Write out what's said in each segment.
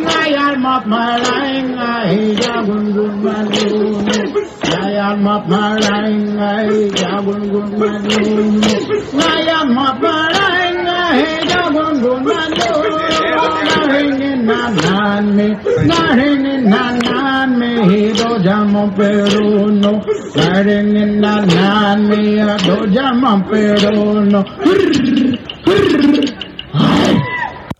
Ngayal map malay ngay jagun gun malun Ngayal map malay ngay jagun gun malun Ngayal map malay ngay jagun gun malun Peruno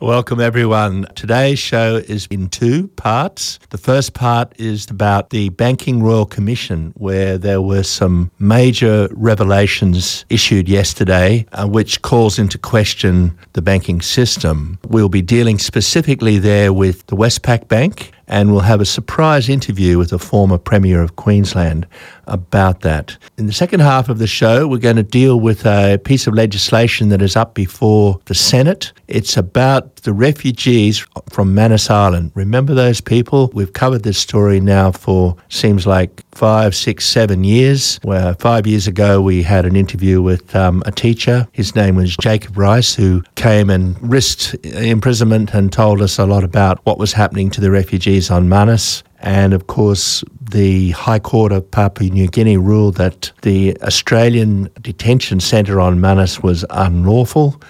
Welcome, everyone. Today's show is in two parts. The first part is about the Banking Royal Commission, where there were some major revelations issued yesterday, uh, which calls into question the banking system. We'll be dealing specifically there with the Westpac Bank, and we'll have a surprise interview with the former Premier of Queensland about that. In the second half of the show, we're going to deal with a piece of legislation that is up before the Senate. It's about the refugees from Manus Island. Remember those people? We've covered this story now for seems like five, six, seven years. Where five years ago we had an interview with um, a teacher. His name was Jacob Rice, who came and risked imprisonment and told us a lot about what was happening to the refugees on Manus. And of course, the High Court of Papua New Guinea ruled that the Australian detention centre on Manus was unlawful.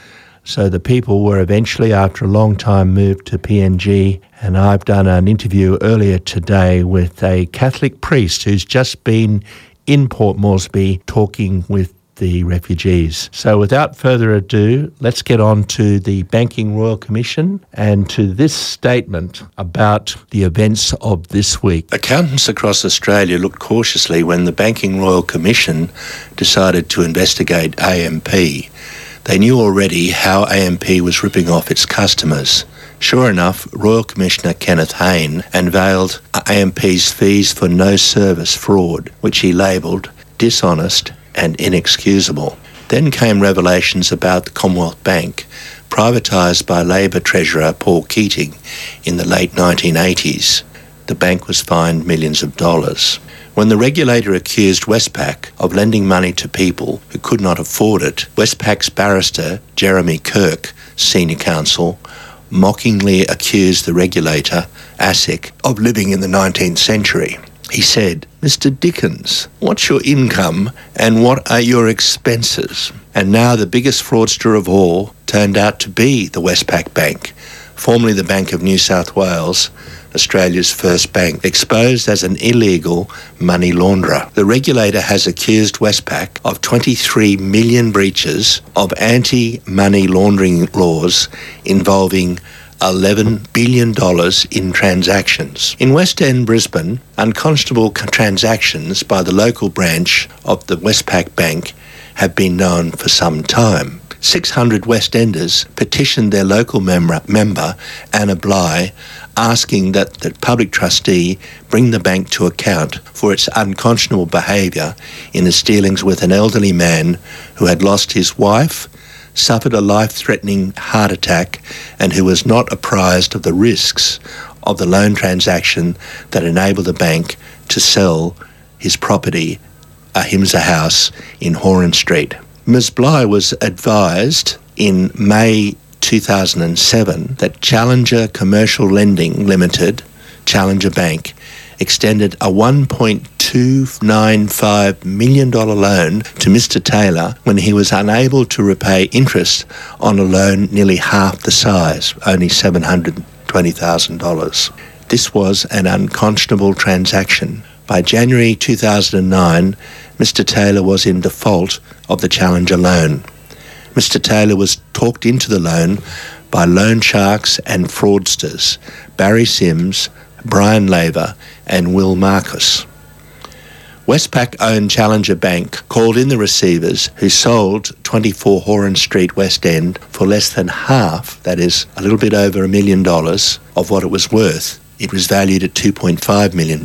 So the people were eventually, after a long time, moved to PNG. And I've done an interview earlier today with a Catholic priest who's just been in Port Moresby talking with the refugees. So, without further ado, let's get on to the Banking Royal Commission and to this statement about the events of this week. Accountants across Australia looked cautiously when the Banking Royal Commission decided to investigate AMP. They knew already how AMP was ripping off its customers. Sure enough, Royal Commissioner Kenneth Hayne unveiled AMP's fees for no service fraud, which he labelled dishonest and inexcusable. Then came revelations about the Commonwealth Bank, privatised by Labor Treasurer Paul Keating in the late 1980s. The bank was fined millions of dollars. When the regulator accused Westpac of lending money to people who could not afford it, Westpac's barrister, Jeremy Kirk, senior counsel, mockingly accused the regulator, ASIC, of living in the 19th century. He said, Mr. Dickens, what's your income and what are your expenses? And now the biggest fraudster of all turned out to be the Westpac Bank, formerly the Bank of New South Wales, Australia's first bank, exposed as an illegal money launderer. The regulator has accused Westpac of 23 million breaches of anti money laundering laws involving $11 billion in transactions. In West End, Brisbane, unconscionable transactions by the local branch of the Westpac Bank have been known for some time. 600 West Enders petitioned their local mem- member, Anna Bligh, asking that the public trustee bring the bank to account for its unconscionable behaviour in its dealings with an elderly man who had lost his wife, suffered a life threatening heart attack, and who was not apprised of the risks of the loan transaction that enabled the bank to sell his property, Ahimsa House in Horan Street. Ms. Bligh was advised in May 2007 that Challenger Commercial Lending Limited, Challenger Bank, extended a $1.295 million loan to Mr. Taylor when he was unable to repay interest on a loan nearly half the size, only $720,000. This was an unconscionable transaction. By January 2009, Mr. Taylor was in default of the Challenger loan. Mr. Taylor was talked into the loan by loan sharks and fraudsters Barry Sims, Brian Laver, and Will Marcus. Westpac owned Challenger Bank called in the receivers who sold 24 Horan Street, West End, for less than half, that is, a little bit over a million dollars, of what it was worth. It was valued at $2.5 million,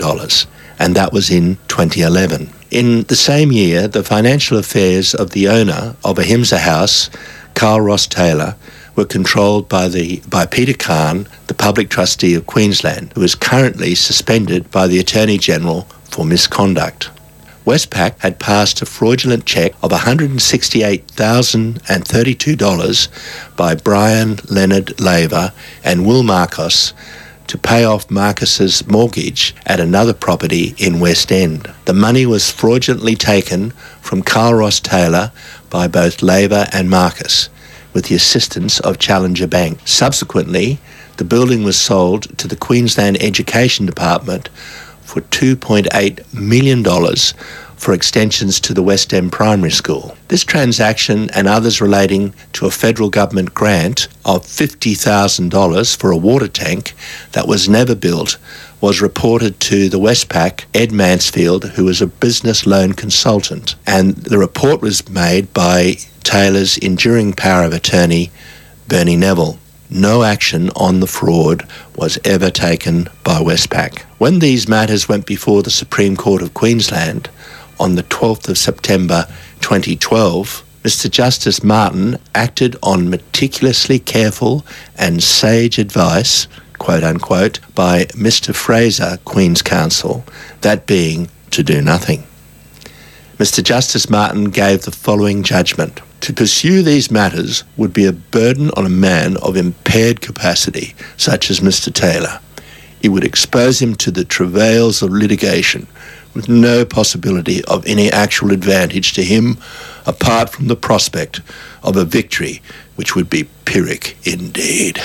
and that was in 2011. In the same year, the financial affairs of the owner of Ahimsa House, Carl Ross Taylor, were controlled by the by Peter Khan, the public trustee of Queensland, who is currently suspended by the Attorney General for misconduct. Westpac had passed a fraudulent cheque of $168,032 by Brian Leonard Laver and Will Marcus to pay off Marcus's mortgage at another property in West End. The money was fraudulently taken from Carl Ross Taylor by both Laver and Marcus with the assistance of Challenger Bank. Subsequently, the building was sold to the Queensland Education Department for $2.8 million for extensions to the West End Primary School. This transaction and others relating to a federal government grant of $50,000 for a water tank that was never built was reported to the Westpac Ed Mansfield, who was a business loan consultant. And the report was made by Taylor's enduring power of attorney, Bernie Neville no action on the fraud was ever taken by Westpac. When these matters went before the Supreme Court of Queensland on the 12th of September 2012, Mr. Justice Martin acted on meticulously careful and sage advice, quote unquote, by Mr. Fraser, Queen's Counsel, that being to do nothing. Mr. Justice Martin gave the following judgment. To pursue these matters would be a burden on a man of impaired capacity, such as Mr. Taylor. It would expose him to the travails of litigation, with no possibility of any actual advantage to him apart from the prospect of a victory, which would be Pyrrhic indeed.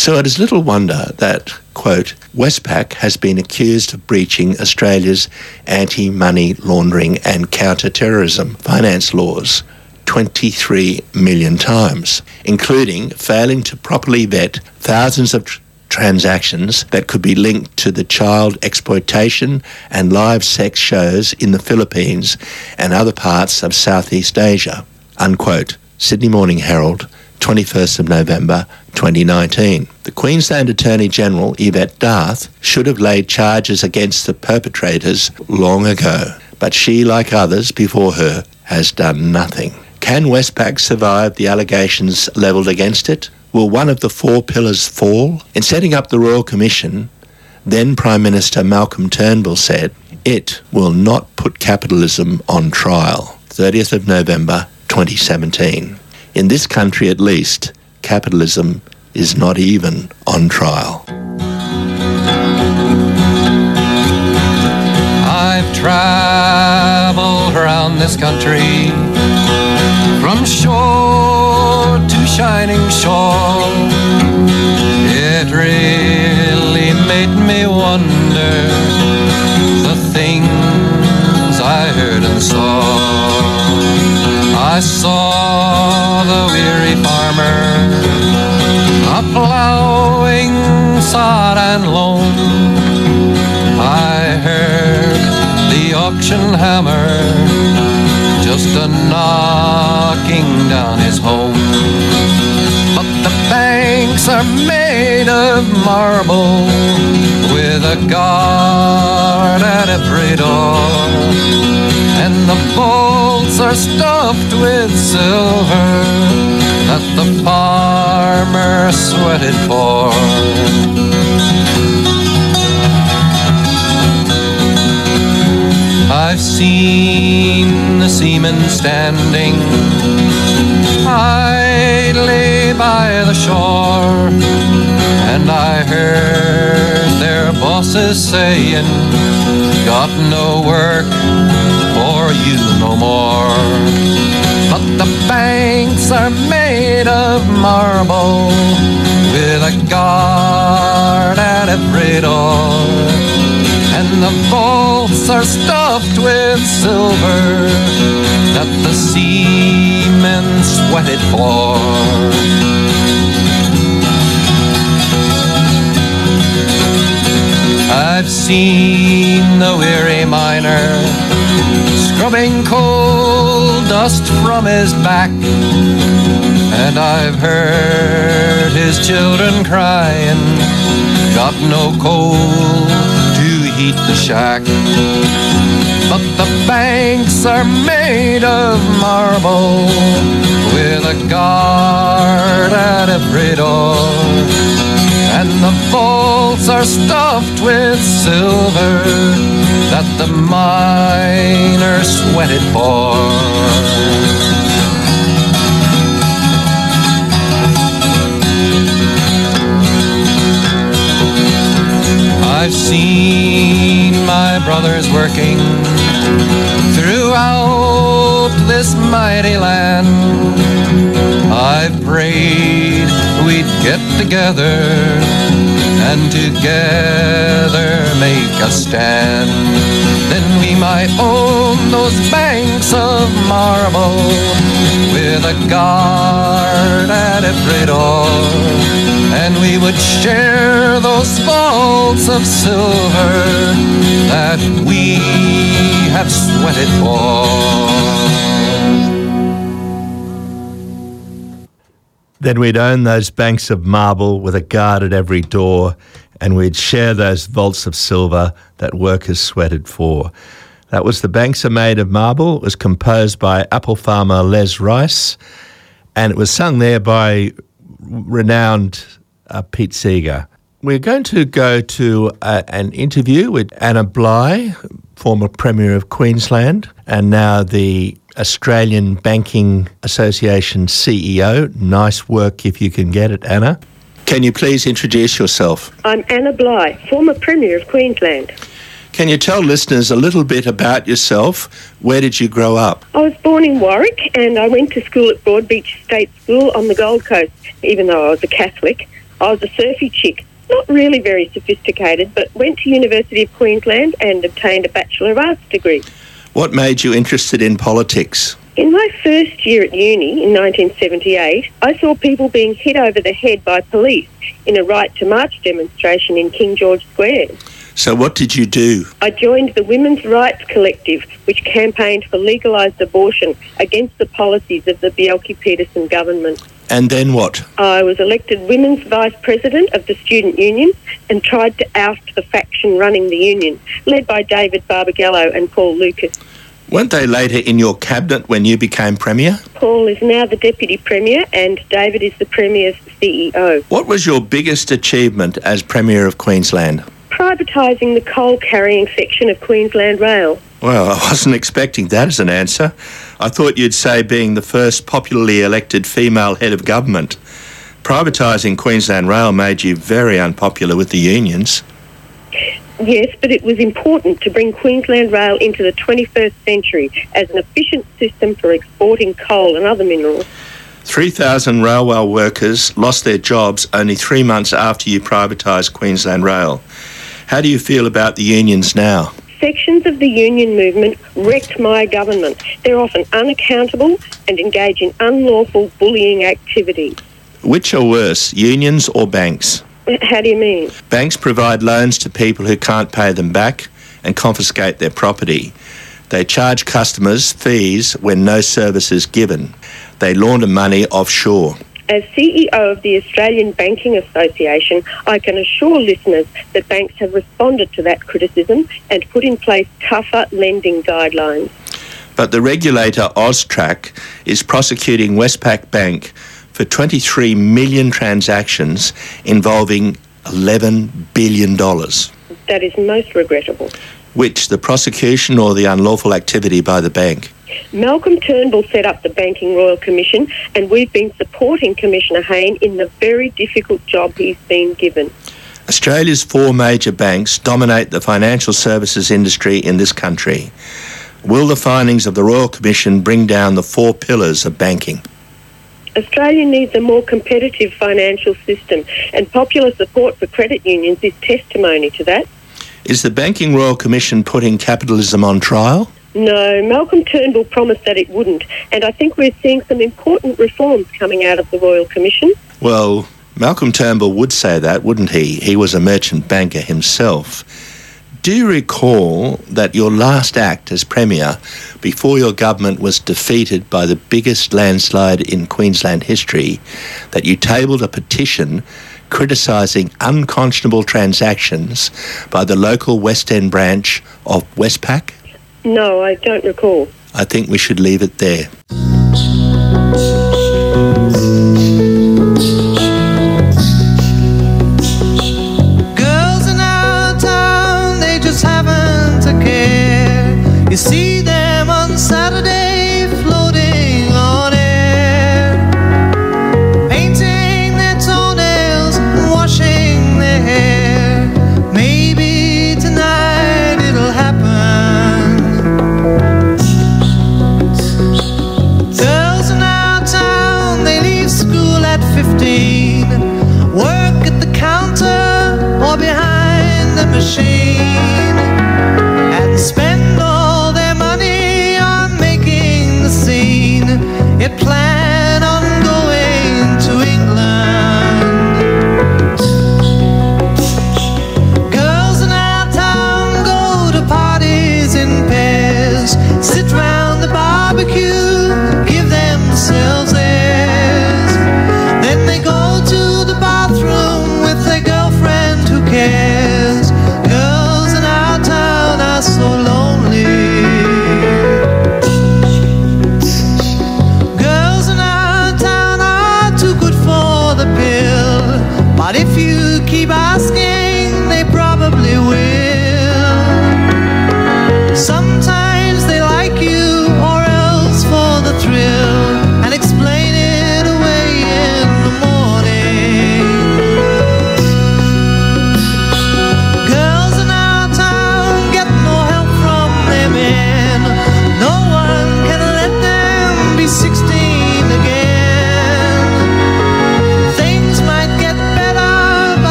So it is little wonder that, quote, Westpac has been accused of breaching Australia's anti money laundering and counter terrorism finance laws 23 million times, including failing to properly vet thousands of tr- transactions that could be linked to the child exploitation and live sex shows in the Philippines and other parts of Southeast Asia. Unquote. Sydney Morning Herald, 21st of November 2019. The Queensland Attorney General, Yvette D'Ath, should have laid charges against the perpetrators long ago, but she, like others before her, has done nothing. Can Westpac survive the allegations levelled against it? Will one of the four pillars fall? In setting up the Royal Commission, then Prime Minister Malcolm Turnbull said, it will not put capitalism on trial. 30th of November 2017. In this country at least, capitalism is not even on trial. I've traveled around this country from shore to shining shore. It really made me wonder the things I heard and saw. I saw the weary farmer a plowing sod and loam. I heard the auction hammer just a knocking down his home. But the banks are made of marble with a guard at every door. And the bolts are stuffed with silver that the farmer sweated for. I've seen the seamen standing idly by the shore, and I heard their bosses saying, Got no work you no more. But the banks are made of marble with a guard at every door and the vaults are stuffed with silver that the seamen sweated for. I've seen the weary miner scrubbing coal dust from his back. And I've heard his children crying, got no coal to heat the shack. But the banks are made of marble with a guard at every door. And the vaults are stuffed with silver that the miner sweated for. I've seen my brothers working throughout this mighty land. I've prayed we'd get together and together make a stand. Then we might own those banks of marble with a guard at every door. And we would share those vaults of silver that we have sweated for. Then we'd own those banks of marble with a guard at every door, and we'd share those vaults of silver that workers sweated for. That was The Banks Are Made of Marble. It was composed by apple farmer Les Rice, and it was sung there by renowned uh, Pete Seeger. We're going to go to uh, an interview with Anna Bligh, former Premier of Queensland, and now the Australian Banking Association CEO. Nice work if you can get it, Anna. Can you please introduce yourself? I'm Anna Bligh, former Premier of Queensland. Can you tell listeners a little bit about yourself? Where did you grow up? I was born in Warwick and I went to school at Broadbeach State School on the Gold Coast, even though I was a Catholic. I was a surfy chick, not really very sophisticated, but went to University of Queensland and obtained a Bachelor of Arts degree. What made you interested in politics? In my first year at uni in 1978, I saw people being hit over the head by police in a right to march demonstration in King George Square. So, what did you do? I joined the Women's Rights Collective, which campaigned for legalised abortion against the policies of the Bjelke Petersen government. And then what? I was elected Women's Vice President of the Student Union and tried to oust the faction running the union, led by David Barbagallo and Paul Lucas. Weren't they later in your cabinet when you became Premier? Paul is now the Deputy Premier and David is the Premier's CEO. What was your biggest achievement as Premier of Queensland? Privatising the coal carrying section of Queensland Rail. Well, I wasn't expecting that as an answer. I thought you'd say being the first popularly elected female head of government. Privatising Queensland Rail made you very unpopular with the unions. Yes, but it was important to bring Queensland Rail into the 21st century as an efficient system for exporting coal and other minerals. 3,000 railway workers lost their jobs only three months after you privatised Queensland Rail. How do you feel about the unions now? Sections of the union movement wrecked my government. They're often unaccountable and engage in unlawful bullying activity. Which are worse, unions or banks? How do you mean? Banks provide loans to people who can't pay them back and confiscate their property. They charge customers fees when no service is given. They launder money offshore. As CEO of the Australian Banking Association, I can assure listeners that banks have responded to that criticism and put in place tougher lending guidelines. But the regulator AUSTRAC is prosecuting Westpac Bank for 23 million transactions involving $11 billion, That is most regrettable. which the prosecution or the unlawful activity by the bank. Malcolm Turnbull set up the Banking Royal Commission, and we've been supporting Commissioner Hayne in the very difficult job he's been given. Australia's four major banks dominate the financial services industry in this country. Will the findings of the Royal Commission bring down the four pillars of banking? Australia needs a more competitive financial system, and popular support for credit unions is testimony to that. Is the Banking Royal Commission putting capitalism on trial? No, Malcolm Turnbull promised that it wouldn't, and I think we're seeing some important reforms coming out of the Royal Commission. Well, Malcolm Turnbull would say that, wouldn't he? He was a merchant banker himself. Do you recall that your last act as Premier, before your government was defeated by the biggest landslide in Queensland history, that you tabled a petition criticising unconscionable transactions by the local West End branch of Westpac? No, I don't recall. I think we should leave it there. Behind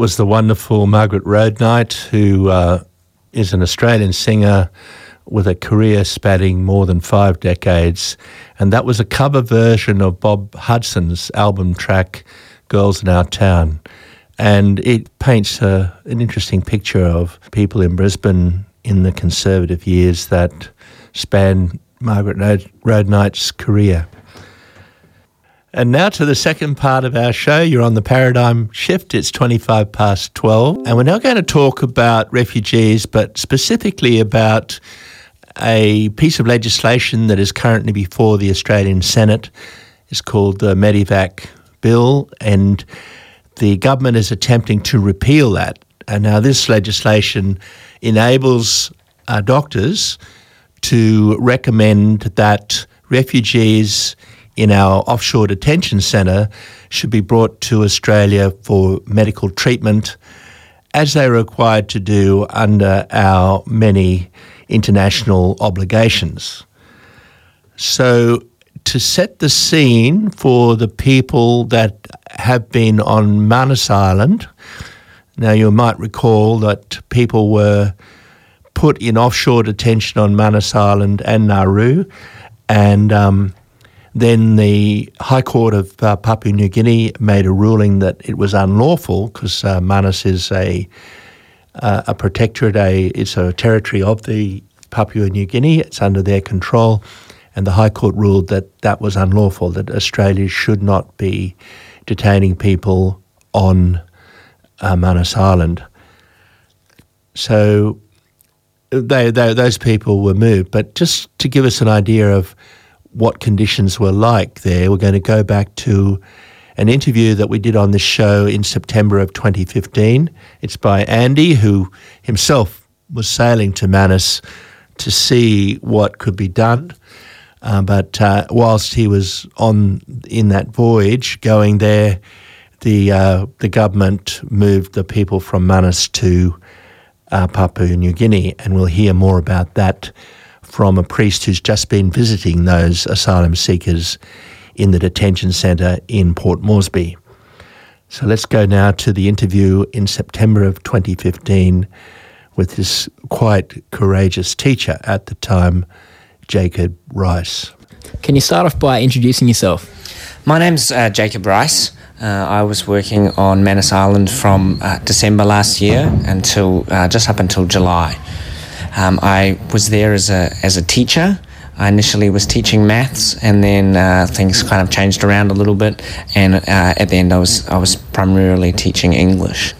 Was the wonderful Margaret Roadknight, who uh, is an Australian singer with a career spanning more than five decades. And that was a cover version of Bob Hudson's album track, Girls in Our Town. And it paints an interesting picture of people in Brisbane in the conservative years that span Margaret Road- Roadknight's career. And now to the second part of our show. You're on the paradigm shift. It's 25 past 12. And we're now going to talk about refugees, but specifically about a piece of legislation that is currently before the Australian Senate. It's called the Medevac Bill, and the government is attempting to repeal that. And now this legislation enables uh, doctors to recommend that refugees in our offshore detention centre should be brought to Australia for medical treatment as they are required to do under our many international obligations. So, to set the scene for the people that have been on Manus Island, now you might recall that people were put in offshore detention on Manus Island and Nauru, and um, then the High Court of uh, Papua New Guinea made a ruling that it was unlawful because uh, Manus is a uh, a protectorate, a it's a territory of the Papua New Guinea. It's under their control, and the High Court ruled that that was unlawful. That Australia should not be detaining people on uh, Manus Island. So they, they, those people were moved. But just to give us an idea of what conditions were like there, we're going to go back to an interview that we did on this show in September of 2015. It's by Andy, who himself was sailing to Manus to see what could be done. Uh, but uh, whilst he was on in that voyage, going there, the uh, the government moved the people from Manus to uh, Papua New Guinea, and we'll hear more about that from a priest who's just been visiting those asylum seekers in the detention centre in Port Moresby. So let's go now to the interview in September of 2015 with this quite courageous teacher at the time, Jacob Rice. Can you start off by introducing yourself? My name's uh, Jacob Rice. Uh, I was working on Manus Island from uh, December last year until uh, just up until July. Um, I was there as a as a teacher. I initially was teaching maths, and then uh, things kind of changed around a little bit. And uh, at the end, I was I was primarily teaching English.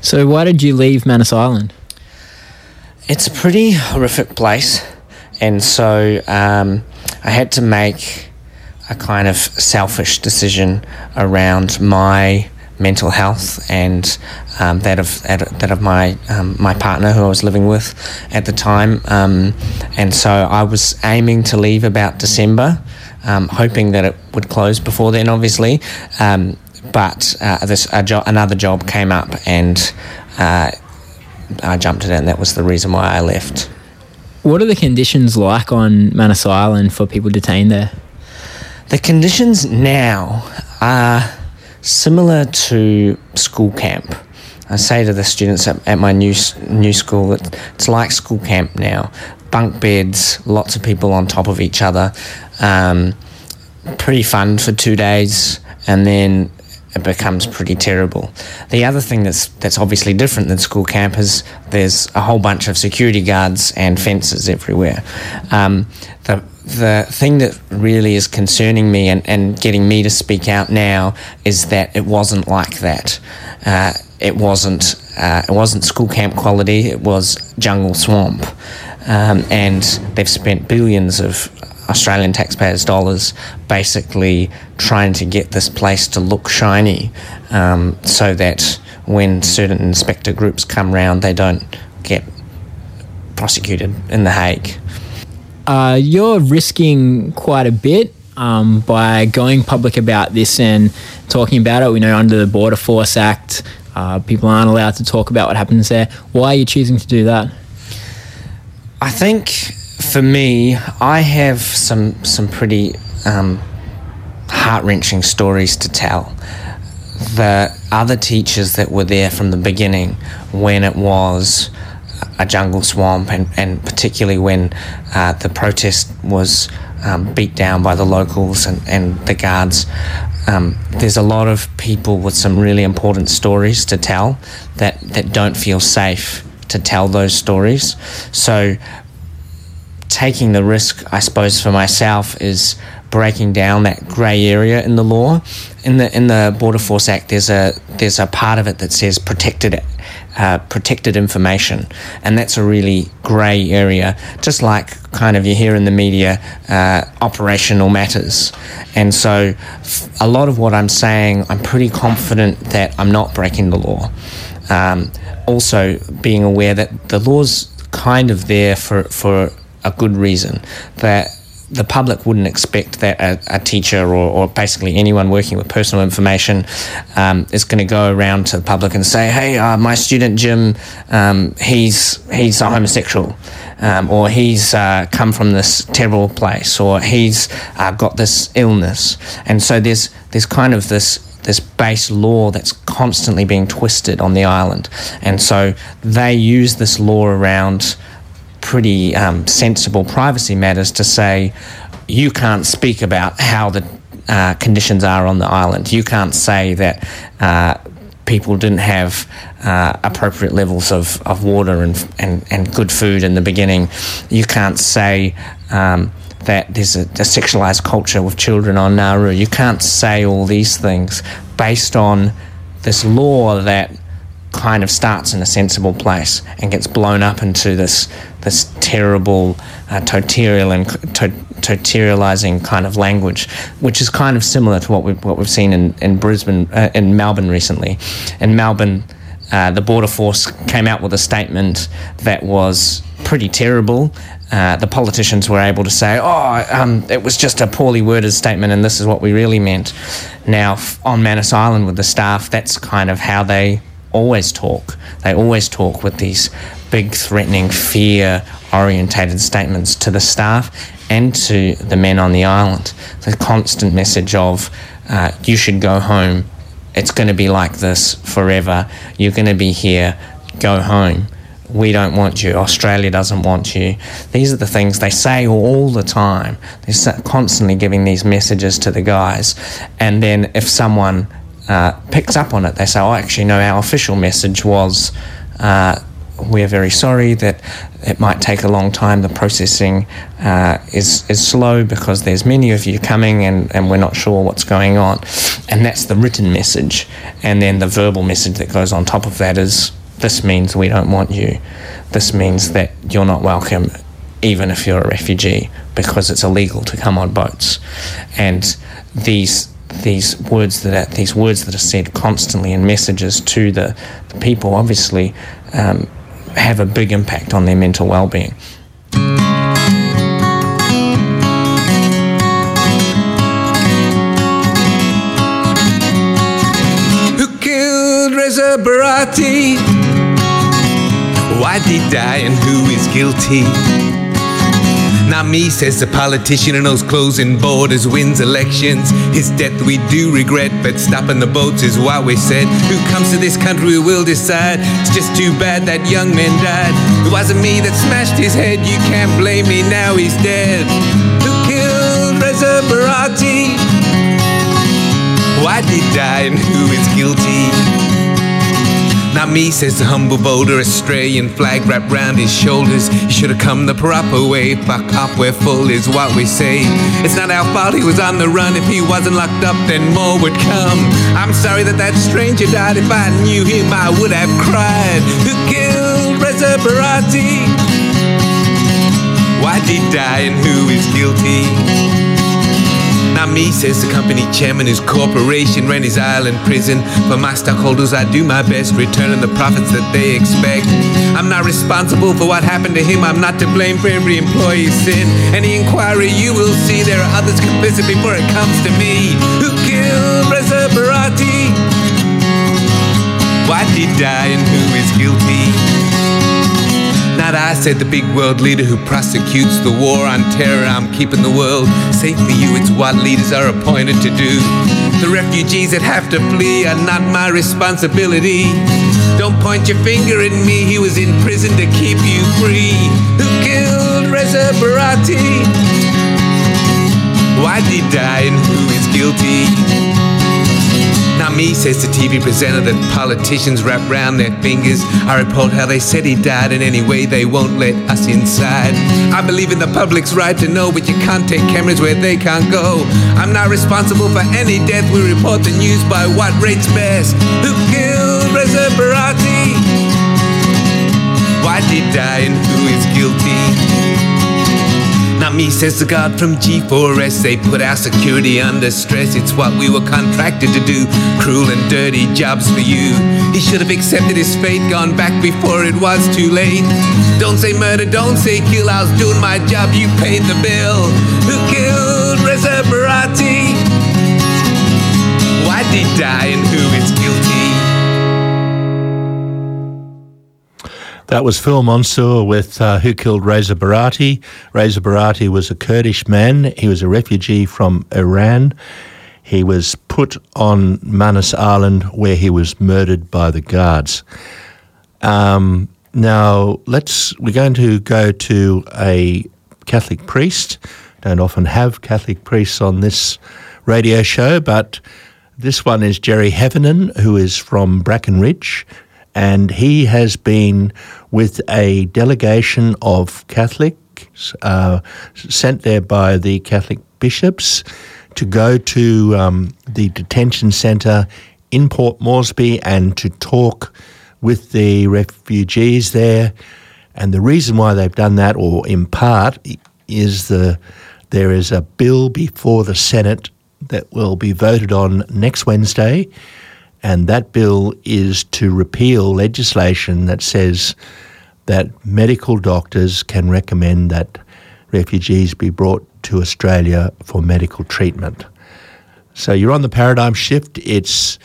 So, why did you leave Manus Island? It's a pretty horrific place, and so um, I had to make a kind of selfish decision around my mental health and um, that of that of my um, my partner who I was living with at the time, um, and so I was aiming to leave about December, um, hoping that it would close before then, obviously. Um, but uh, this jo- another job came up, and uh, I jumped it, and that was the reason why I left. What are the conditions like on Manus Island for people detained there? The conditions now are similar to school camp. I say to the students at, at my new new school that it's like school camp now. Bunk beds, lots of people on top of each other. Um, pretty fun for two days, and then it becomes pretty terrible. The other thing that's that's obviously different than school camp is there's a whole bunch of security guards and fences everywhere. Um, the the thing that really is concerning me and, and getting me to speak out now is that it wasn't like that. Uh, it wasn't uh, it wasn't school camp quality. It was jungle swamp, um, and they've spent billions of Australian taxpayers' dollars basically trying to get this place to look shiny, um, so that when certain inspector groups come round, they don't get prosecuted in The Hague. Uh, you're risking quite a bit um, by going public about this and talking about it. We know under the Border Force Act, uh, people aren't allowed to talk about what happens there. Why are you choosing to do that? I think for me, I have some some pretty um, heart wrenching stories to tell. The other teachers that were there from the beginning, when it was a jungle swamp, and, and particularly when uh, the protest was um, beat down by the locals and, and the guards. Um, there's a lot of people with some really important stories to tell that, that don't feel safe to tell those stories. So, taking the risk, I suppose, for myself is breaking down that grey area in the law. In the in the Border Force Act, there's a there's a part of it that says protected uh, protected information, and that's a really grey area. Just like kind of you hear in the media, uh, operational matters, and so a lot of what I'm saying, I'm pretty confident that I'm not breaking the law. Um, also, being aware that the law's kind of there for for a good reason that the public wouldn't expect that a, a teacher or, or, basically anyone working with personal information um, is going to go around to the public and say, "Hey, uh, my student Jim, um, he's he's a homosexual, um, or he's uh, come from this terrible place, or he's uh, got this illness," and so there's there's kind of this this base law that's constantly being twisted on the island, and so they use this law around pretty um, sensible privacy matters to say you can't speak about how the uh, conditions are on the island. You can't say that uh, people didn't have uh, appropriate levels of, of water and, and, and good food in the beginning. You can't say um, that there's a, a, sexualized culture with children on Nauru. You can't say all these things based on this law that kind of starts in a sensible place and gets blown up into this this terrible uh, totalitarian and to- totalitarializing kind of language, which is kind of similar to what we've what we've seen in in Brisbane uh, in Melbourne recently. In Melbourne, uh, the border force came out with a statement that was pretty terrible. Uh, the politicians were able to say, "Oh, um, it was just a poorly worded statement, and this is what we really meant." Now, on Manus Island with the staff, that's kind of how they always talk. They always talk with these big, threatening, fear orientated statements to the staff and to the men on the island. The constant message of, uh, you should go home. It's going to be like this forever. You're going to be here. Go home. We don't want you. Australia doesn't want you. These are the things they say all the time. They're constantly giving these messages to the guys. And then if someone uh, picks up on it, they say, oh, actually, no, our official message was uh, we're very sorry that it might take a long time. The processing uh, is, is slow because there's many of you coming and, and we're not sure what's going on. And that's the written message. And then the verbal message that goes on top of that is this means we don't want you. This means that you're not welcome, even if you're a refugee, because it's illegal to come on boats. And these these words that are, these words that are said constantly in messages to the, the people obviously um, have a big impact on their mental well-being. Who killed Reza Barati? Why did he die and who is guilty? Not me, says the politician in those closing borders wins elections. His death we do regret, but stopping the boats is what we said. Who comes to this country we will decide. It's just too bad that young man died. It wasn't me that smashed his head, you can't blame me now he's dead. Who killed Reza Barati? Why did he die and who is guilty? Not me, says the humble voter, Australian flag wrapped round his shoulders. You should have come the proper way. Fuck up, we're full, is what we say. It's not our fault he was on the run. If he wasn't locked up, then more would come. I'm sorry that that stranger died. If I knew him, I would have cried. Who killed Reza Barati? Why did he die and who is guilty? Not me, says the company chairman whose corporation ran his island prison. For my stockholders, I do my best, returning the profits that they expect. I'm not responsible for what happened to him. I'm not to blame for every employee's sin. Any inquiry you will see, there are others complicit before it comes to me. Who killed Reza? Why did he die and who is guilty? Not I, said the big world leader who prosecutes the war on terror. I'm keeping the world safe for you. It's what leaders are appointed to do. The refugees that have to flee are not my responsibility. Don't point your finger at me. He was in prison to keep you free. Who killed Reza Barati? Why did he die and who is guilty? Me, says the TV presenter that politicians wrap round their fingers. I report how they said he died, and anyway, they won't let us inside. I believe in the public's right to know, but you can't take cameras where they can't go. I'm not responsible for any death. We report the news by what rates best. Who killed Barati? Why did he die, and who is guilty? Me, says the guard from G4S. They put our security under stress. It's what we were contracted to do. Cruel and dirty jobs for you. He should have accepted his fate, gone back before it was too late. Don't say murder, don't say kill. I was doing my job, you paid the bill. Who killed Reza Barati? Why did he die and who is guilty? That was Phil Monsour with uh, Who Killed Reza Barati. Reza Barati was a Kurdish man. He was a refugee from Iran. He was put on Manus Island where he was murdered by the guards. Um, now, let's. We're going to go to a Catholic priest. Don't often have Catholic priests on this radio show, but this one is Gerry Heffernan, who is from Bracken Ridge, and he has been with a delegation of Catholics uh, sent there by the Catholic bishops to go to um, the detention centre in Port Moresby and to talk with the refugees there. And the reason why they've done that, or in part, is the there is a bill before the Senate that will be voted on next Wednesday, and that bill is to repeal legislation that says that medical doctors can recommend that refugees be brought to Australia for medical treatment. So you're on the paradigm shift. It's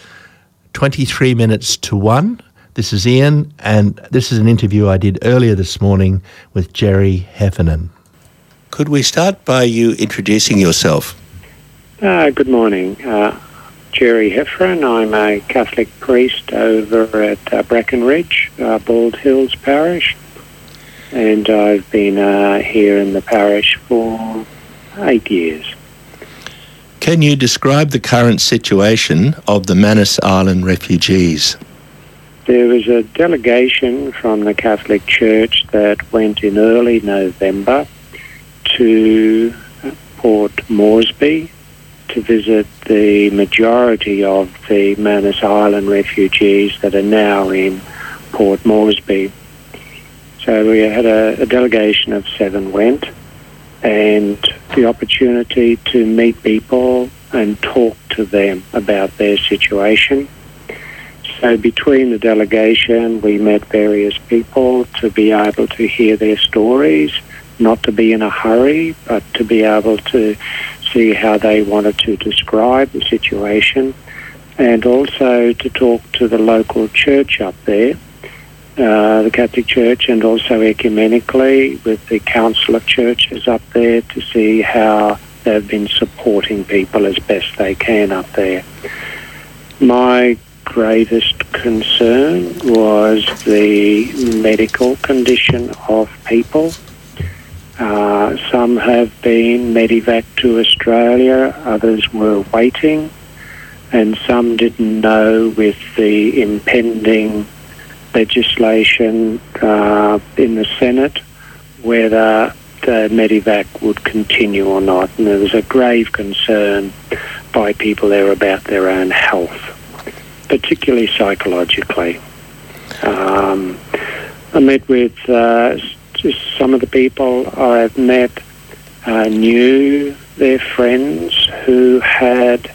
23 minutes to one. This is Ian, and this is an interview I did earlier this morning with Gerry Heffernan. Could we start by you introducing yourself? Uh, good morning. Uh, Gerry Heffernan. I'm a Catholic priest over at uh, Bracken Ridge, uh, Bald Hills Parish, and I've been uh, here in the parish for eight years. Can you describe the current situation of the Manus Island refugees? There was a delegation from the Catholic Church that went in early November to Port Moresby to visit the majority of the Manus Island refugees that are now in Port Moresby. So we had a, a delegation of seven went and the opportunity to meet people and talk to them about their situation. So between the delegation, we met various people to be able to hear their stories, not to be in a hurry, but to be able to see how they wanted to describe the situation, and also to talk to the local church up there, uh, the Catholic Church, and also ecumenically with the Council of Churches up there to see how they've been supporting people as best they can up there. My greatest concern was the medical condition of people. Uh, some have been medevac to Australia, others were waiting, and some didn't know with the impending legislation uh, in the Senate whether the medevac would continue or not. And there was a grave concern by people there about their own health, particularly psychologically. Um, I met with uh, some of the people I've met uh, knew their friends who had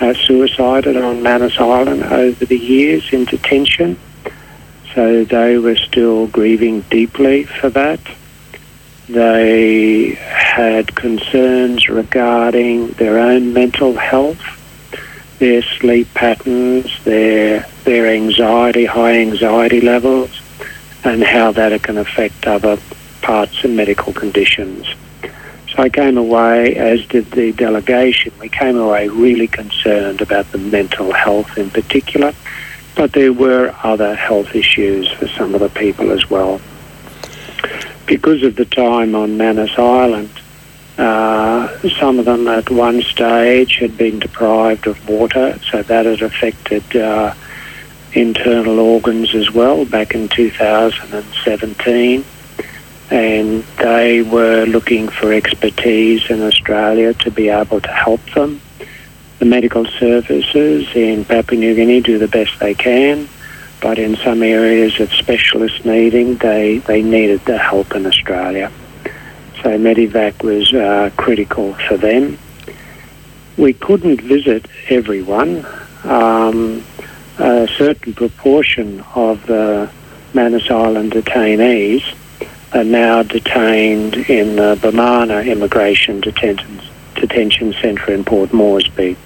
uh, suicided on Manus Island over the years in detention. So they were still grieving deeply for that. They had concerns regarding their own mental health, their sleep patterns, their their anxiety, high anxiety levels, and how that can affect other parts and medical conditions. So I came away, as did the delegation, we came away really concerned about the mental health in particular, but there were other health issues for some of the people as well. Because of the time on Manus Island, uh, some of them at one stage had been deprived of water, so that had affected uh, internal organs as well back in 2017. And they were looking for expertise in Australia to be able to help them. The medical services in Papua New Guinea do the best they can, but in some areas of specialist needing, they, they needed the help in Australia. So Medevac was uh, critical for them. We couldn't visit everyone. Um, a certain proportion of the Manus Island detainees are now detained in the Bomana Immigration Detention, Detention Centre in Port Moresby.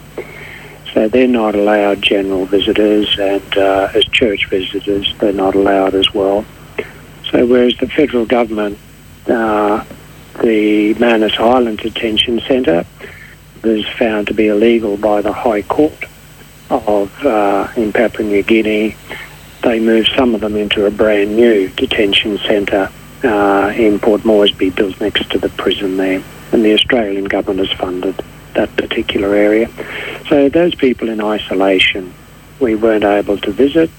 So they're not allowed general visitors, and uh, as church visitors, they're not allowed as well. So whereas the federal government, uh, the Manus Island Detention Centre, was found to be illegal by the High Court of uh, in Papua New Guinea, they moved some of them into a brand new detention centre uh, in Port Moresby, built next to the prison there, and the Australian government has funded that particular area. So those people in isolation, we weren't able to visit,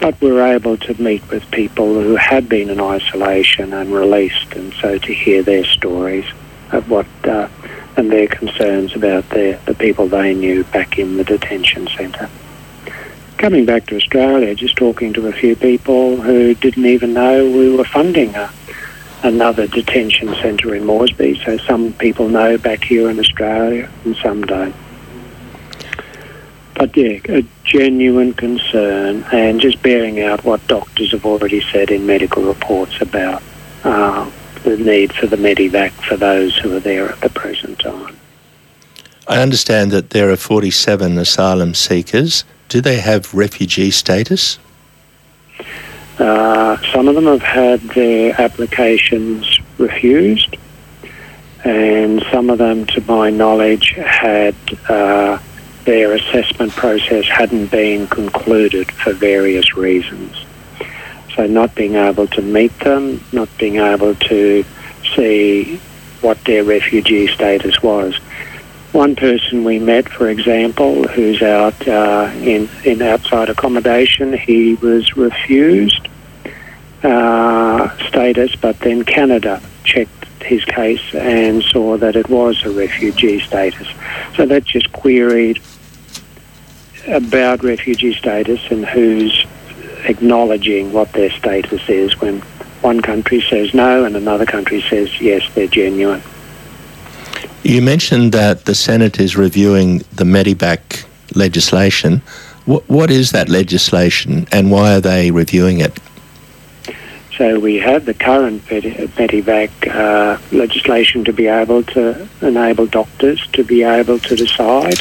but we were able to meet with people who had been in isolation and released, and so to hear their stories of what uh, and their concerns about their, the people they knew back in the detention centre. coming back to Australia, just talking to a few people who didn't even know we were funding a, another detention centre in Moresby. So some people know back here in Australia and some don't. But yeah, a genuine concern and just bearing out what doctors have already said in medical reports about uh, the need for the Medevac for those who are there at the present time. I understand that there are 47 asylum seekers. Do they have refugee status? Uh, some of them have had their applications refused, and some of them, to my knowledge, had uh, their assessment process hadn't been concluded for various reasons. So, not being able to meet them, not being able to see what their refugee status was. One person we met, for example, who's out uh, in, in outside accommodation, he was refused uh, status, but then Canada checked his case and saw that it was a refugee status. So that just queried about refugee status and who's acknowledging what their status is when one country says no and another country says yes, they're genuine. You mentioned that the Senate is reviewing the Medevac legislation. What, what is that legislation and why are they reviewing it? So we have the current Medevac uh, legislation to be able to enable doctors to be able to decide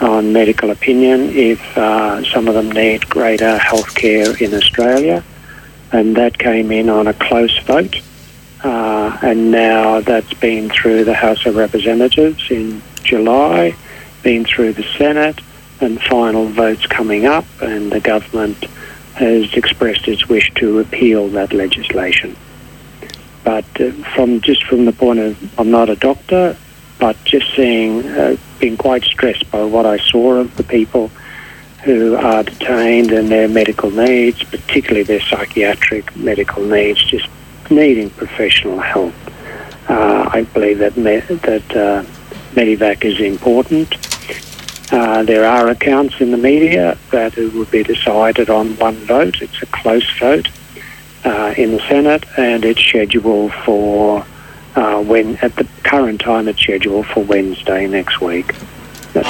on medical opinion if uh, some of them need greater health care in Australia. And that came in on a close vote. Uh, and now that's been through the House of Representatives in July, been through the Senate, and final votes coming up, and the government has expressed its wish to repeal that legislation. But uh, from just from the point of, I'm not a doctor, but just seeing, uh, being quite stressed by what I saw of the people who are detained and their medical needs, particularly their psychiatric medical needs, just needing professional help. Uh, I believe that me- that uh, Medevac is important. Uh, there are accounts in the media that it would be decided on one vote. It's a close vote uh, in the Senate, and it's scheduled for uh, when at the current time it's scheduled for Wednesday next week. I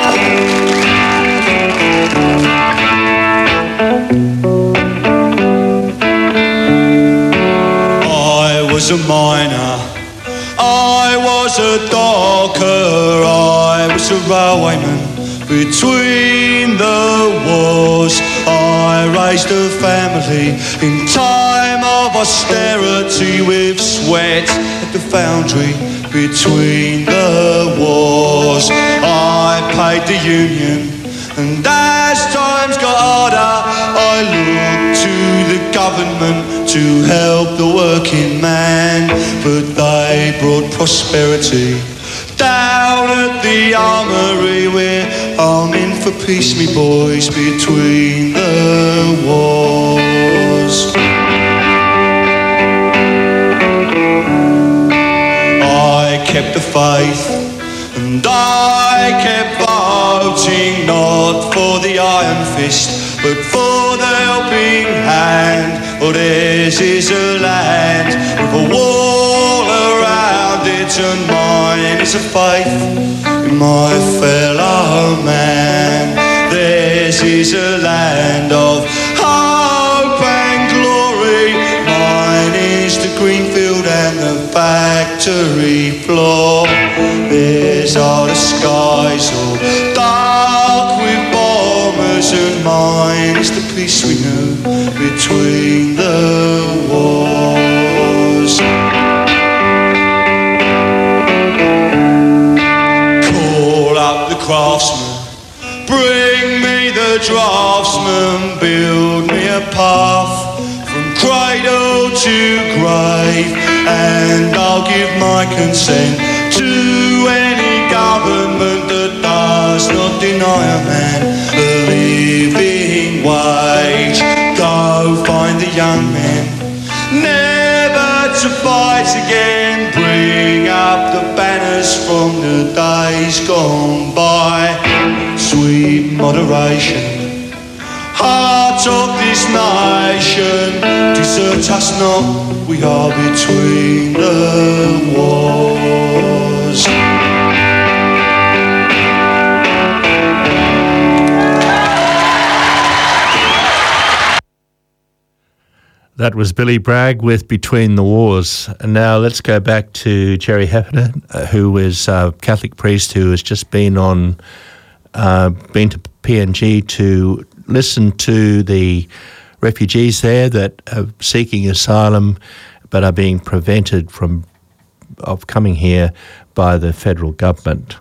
was a miner. I was a docker. I was a railwayman. Between the wars, I raised a family in time of austerity with sweat at the foundry. Between the wars, I paid the union, and as times got harder, I looked to the government to help the working man, but they brought prosperity down at the armory we're arming for peace, me boys, between the wars. Faith and I kept voting not for the iron fist but for the helping hand. For this is a land with a wall around it and mine is a faith in my fellow man. This is a land of hope and glory. Mine is the green field and the factory floor. Consent to any government that does not deny a man a living wage. Go find the young men, never to fight again. Bring up the banners from the days gone by. Sweet moderation heart of this nation. Desert us not, we are between the wars. That was Billy Bragg with Between the Wars. And now let's go back to Gerry Heffernan, uh, who is a Catholic priest who has just been on, uh, been to PNG to listen to the refugees there that are seeking asylum but are being prevented from of coming here by the federal government.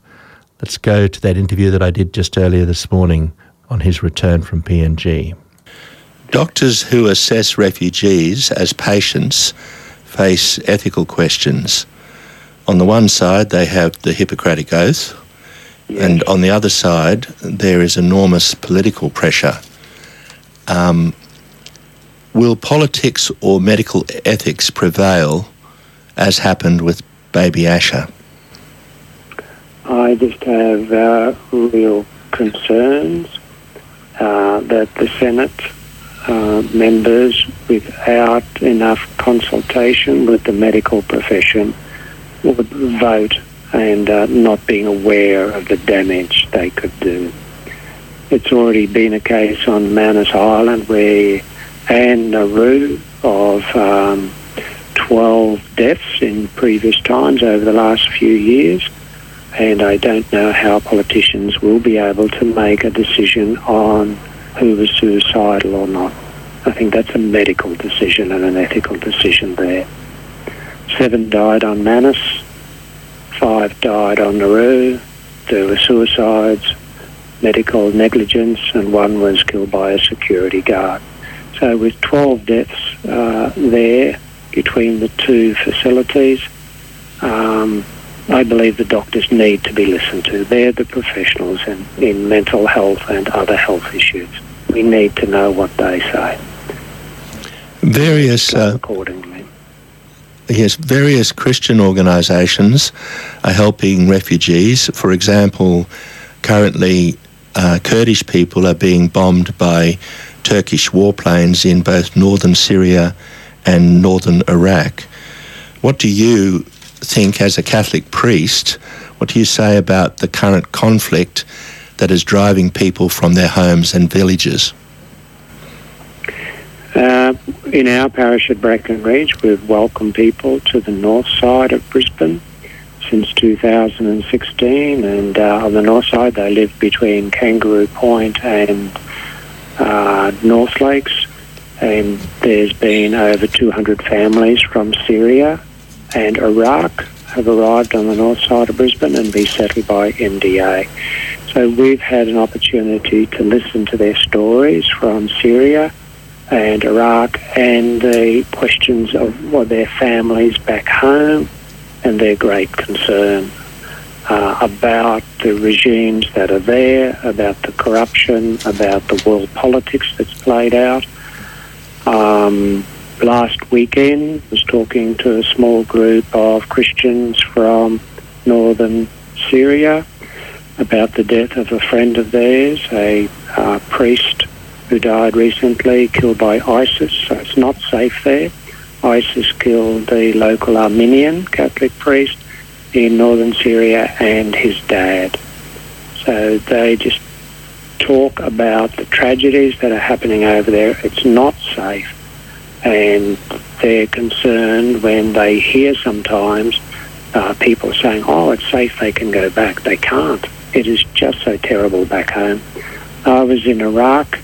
Let's go to that interview that I did just earlier this morning on his return from PNG. Doctors who assess refugees as patients face ethical questions. On the one side, they have the Hippocratic Oath, and on the other side, there is enormous political pressure. Um, will politics or medical ethics prevail, as happened with baby Asher? I just have uh, real concerns uh, that the Senate uh, members, without enough consultation with the medical profession, would vote and uh, not being aware of the damage they could do. It's already been a case on Manus Island where Anne Nauru of um, 12 deaths in previous times over the last few years, and I don't know how politicians will be able to make a decision on who was suicidal or not. I think that's a medical decision and an ethical decision there. Seven died on Manus, five died on Nauru. There were suicides, medical negligence, and one was killed by a security guard. So with 12 deaths uh, there between the two facilities, um, I believe the doctors need to be listened to. They're the professionals in, in mental health and other health issues. We need to know what they say. Various uh, accordingly. Yes, various Christian organisations are helping refugees. For example, currently uh, Kurdish people are being bombed by Turkish warplanes in both northern Syria and northern Iraq. What do you think, as a Catholic priest, what do you say about the current conflict that is driving people from their homes and villages? Uh, in our parish at Bracken Ridge, we've welcomed people to the north side of Brisbane since 2016, and uh, on the north side they live between Kangaroo Point and uh, North Lakes, and there's been over 200 families from Syria and Iraq have arrived on the north side of Brisbane and be settled by MDA. So we've had an opportunity to listen to their stories from Syria and Iraq and the questions of what their families back home and their great concern uh, about the regimes that are there, about the corruption, about the world politics that's played out. Um, last weekend was talking to a small group of Christians from northern Syria about the death of a friend of theirs, a uh, priest who died recently, killed by ISIS. So it's not safe there. ISIS killed the local Armenian Catholic priest in northern Syria and his dad. So they just talk about the tragedies that are happening over there. It's not safe. And they're concerned when they hear sometimes uh, people saying, oh, it's safe, they can go back. They can't. It is just so terrible back home. I was in Iraq,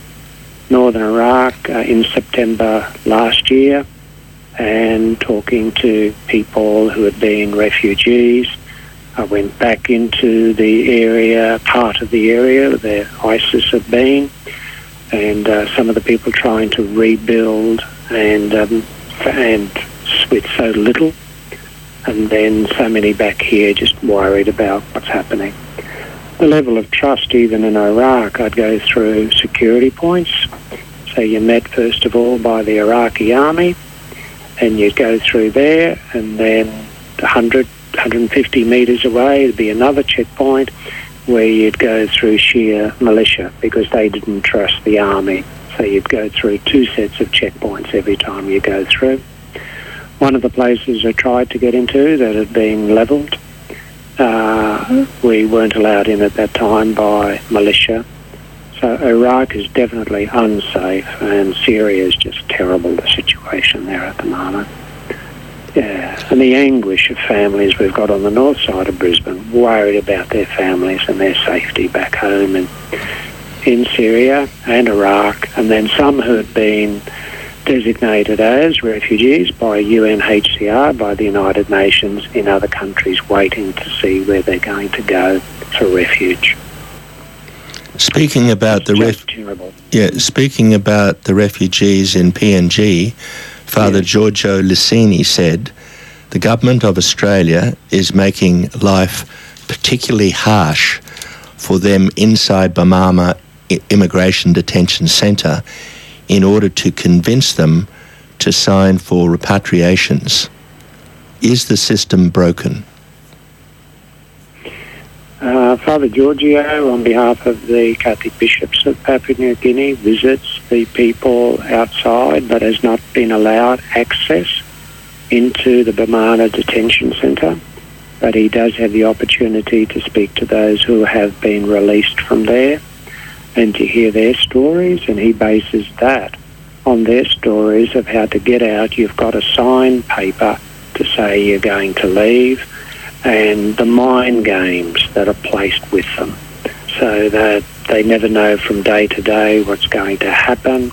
northern Iraq, uh, in September last year and talking to people who had been refugees. I went back into the area, part of the area where ISIS had been, and uh, some of the people trying to rebuild and um, and with so little, and then so many back here just worried about what's happening. The level of trust, even in Iraq, I'd go through security points. So you're met first of all by the Iraqi army, and you'd go through there, and then 100, 150 metres away, there'd be another checkpoint where you'd go through Shia militia because they didn't trust the army. So you'd go through two sets of checkpoints every time you go through. One of the places I tried to get into that had been levelled, uh, we weren't allowed in at that time by militia. So Iraq is definitely unsafe, and Syria is just terrible, the situation there at the moment. Yeah, and the anguish of families we've got on the north side of Brisbane, worried about their families and their safety back home and in Syria and Iraq, and then some who had been designated as refugees by UNHCR, by the United Nations, in other countries waiting to see where they're going to go for refuge. Speaking about the ref- yeah, speaking about the refugees in PNG, Father Giorgio Licini said, "The government of Australia is making life particularly harsh for them inside Bomana Immigration Detention Centre in order to convince them to sign for repatriations. Is the system broken?" Uh, Father Giorgio, on behalf of the Catholic bishops of Papua New Guinea, visits the people outside but has not been allowed access into the Bomana Detention Centre. But he does have the opportunity to speak to those who have been released from there and to hear their stories, and he bases that on their stories of how to get out. You've got a sign paper to say you're going to leave and the mind games that are placed with them so that they never know from day to day what's going to happen.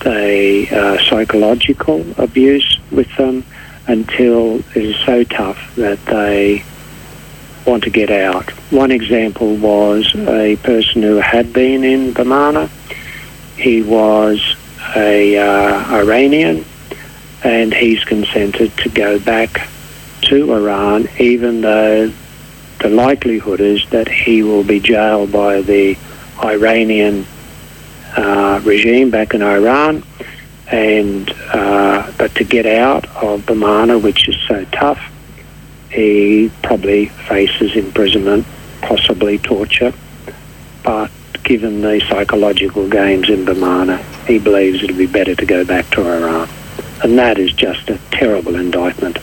They uh, psychological abuse with them until it is so tough that they want to get out. One example was a person who had been in Bomana. He was a uh, Iranian and he's consented to go back to Iran, even though the likelihood is that he will be jailed by the Iranian uh, regime back in Iran. And uh, but to get out of Bomana, which is so tough, he probably faces imprisonment, possibly torture. But given the psychological games in Bomana, he believes it'll be better to go back to Iran. And that is just a terrible indictment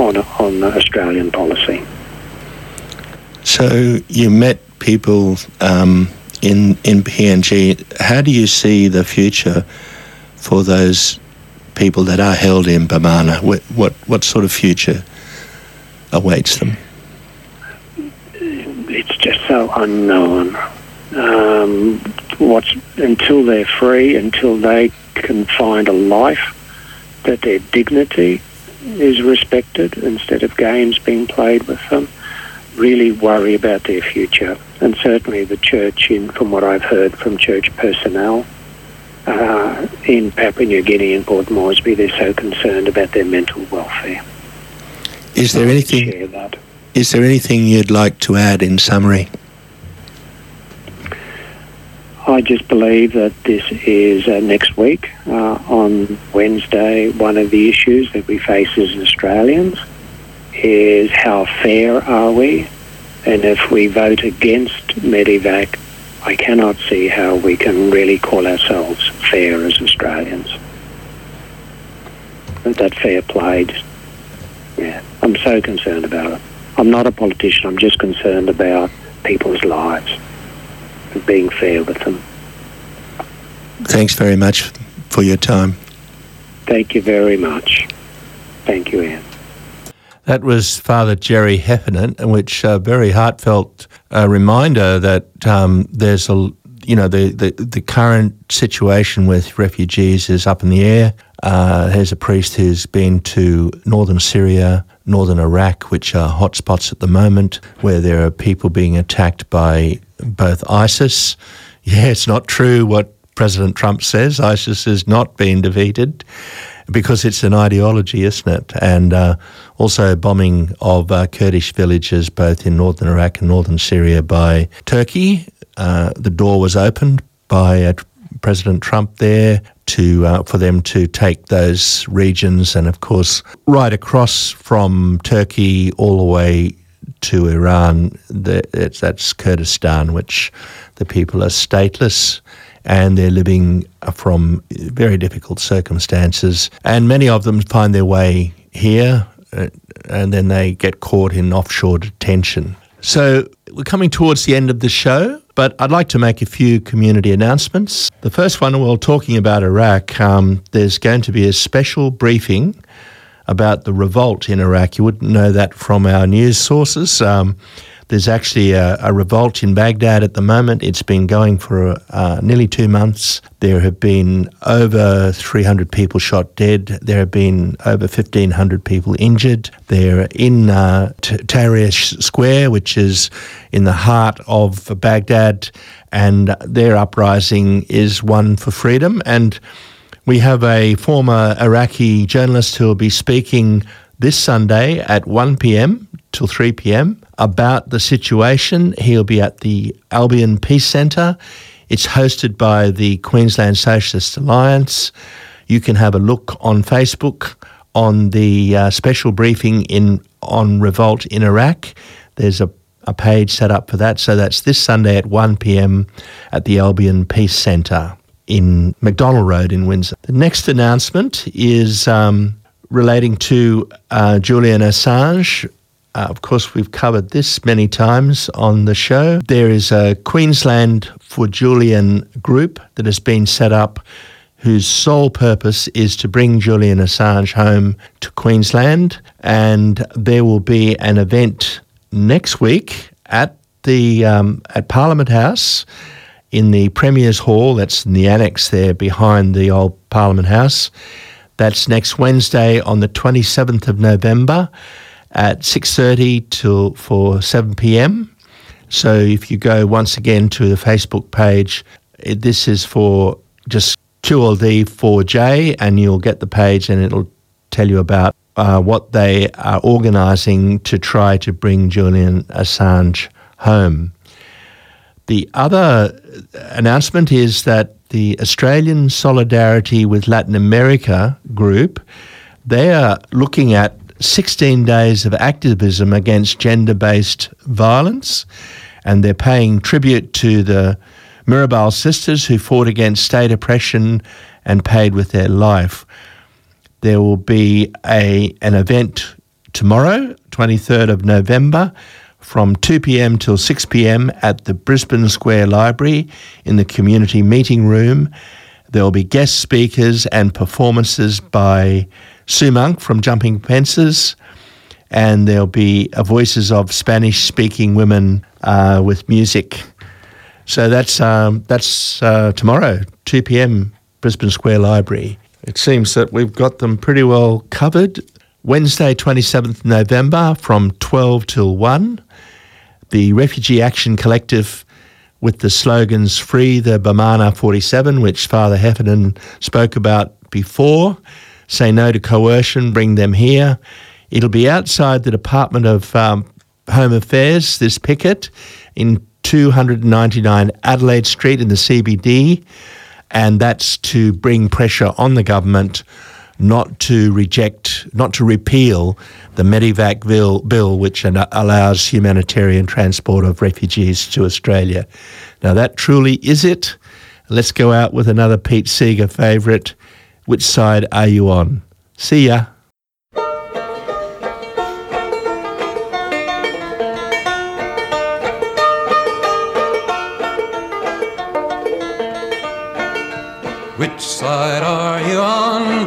on, on Australian policy. So you met people um, in in PNG. How do you see the future for those people that are held in Bomana? What what, what sort of future awaits them? It's just so unknown. Um, what's until they're free, until they can find a life that their dignity is respected instead of games being played with them. Really worry about their future, and certainly the church, in from what I've heard from church personnel uh, in Papua New Guinea and Port Moresby, they're so concerned about their mental welfare. Is there anything? Is there anything you'd like to add in summary? I just believe that this is uh, next week uh, on Wednesday. One of the issues that we face as Australians is how fair are we? And if we vote against Medevac, I cannot see how we can really call ourselves fair as Australians. And that fair play, just, yeah, I'm so concerned about it. I'm not a politician, I'm just concerned about people's lives and being fair with them. Thanks very much for your time. Thank you very much. Thank you, Anne. That was Father Gerry Heffernan, which a very heartfelt uh, reminder that um, there's a you know the, the the current situation with refugees is up in the air. Uh, there's a priest who's been to northern Syria, northern Iraq, which are hotspots at the moment, where there are people being attacked by both ISIS. Yeah, it's not true what President Trump says. ISIS has not been defeated because it's an ideology, isn't it? And uh, also bombing of uh, Kurdish villages both in northern Iraq and northern Syria by Turkey. Uh, the door was opened by uh, President Trump there to uh, for them to take those regions, and of course, right across from Turkey all the way to Iran, the, it's, that's Kurdistan, which the people are stateless and they're living from very difficult circumstances. And many of them find their way here, uh, and then they get caught in offshore detention. So we're coming towards the end of the show, but I'd like to make a few community announcements. The first one, while talking about Iraq, um, there's going to be a special briefing about the revolt in Iraq. You wouldn't know that from our news sources. Um, there's actually a, a, revolt in Baghdad at the moment. It's been going for uh, nearly two months. There have been over 300 people shot dead. There have been over 1,500 people injured. They're in uh, T- Tahrir Square, which is in the heart of Baghdad, and their uprising is one for freedom. And we have a former Iraqi journalist who will be speaking this Sunday at 1 p.m. till 3 p.m. about the situation. He'll be at the Albion Peace Centre. It's hosted by the Queensland Socialist Alliance. You can have a look on Facebook on the uh, special briefing in on revolt in Iraq. There's a, a page set up for that. So that's this Sunday at 1 p.m. at the Albion Peace Centre in McDonald Road in Windsor. The next announcement is um, relating to uh, Julian Assange. Uh, of course, we've covered this many times on the show. There is a Queensland for Julian group that has been set up whose sole purpose is to bring Julian Assange home to Queensland. And there will be an event next week at the um, at Parliament House in the Premier's Hall. That's in the annex there behind the old Parliament House. That's next Wednesday on the 27th of November at 6:30 till for 7 p.m. So if you go once again to the Facebook page, it, this is for just QLD4J, and you'll get the page, and it'll tell you about uh, what they are organising to try to bring Julian Assange home. The other announcement is that the Australian Solidarity with Latin America group, they are looking at 16 days of activism against gender based violence, and they're paying tribute to the Mirabal sisters who fought against state oppression and paid with their life. There will be a, an event tomorrow, 23rd of November, from 2 pm till 6 pm at the Brisbane Square Library in the community meeting room. There will be guest speakers and performances by Sue Monk from Jumping Fences, and there'll be voices of Spanish speaking women uh, with music. So that's, um, that's uh, tomorrow, 2 pm, Brisbane Square Library. It seems that we've got them pretty well covered. Wednesday, 27th November from 12 till 1 the Refugee Action Collective with the slogans Free the Bomana 47, which Father Heffernan spoke about before, Say No to Coercion, Bring Them Here. It'll be outside the Department of um, Home Affairs, this picket, in 299 Adelaide Street in the CBD, and that's to bring pressure on the government not to reject, not to repeal the Medevac bill, bill which allows humanitarian transport of refugees to Australia. Now, that truly is it. Let's go out with another Pete Seeger favourite. Which side are you on? See ya. Which side are you on,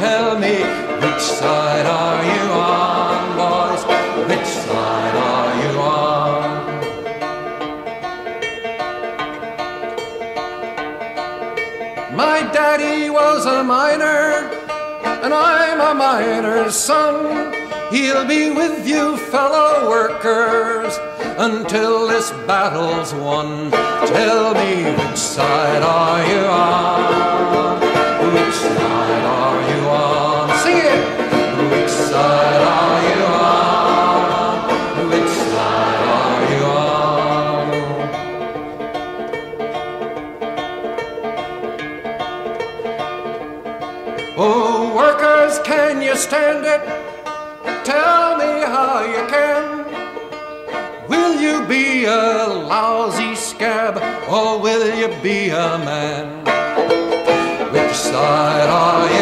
Miner's son. He'll be with you, fellow workers, until this battle's won. Tell me which side are you on? understand it? Tell me how you can. Will you be a lousy scab or will you be a man? Which side are you?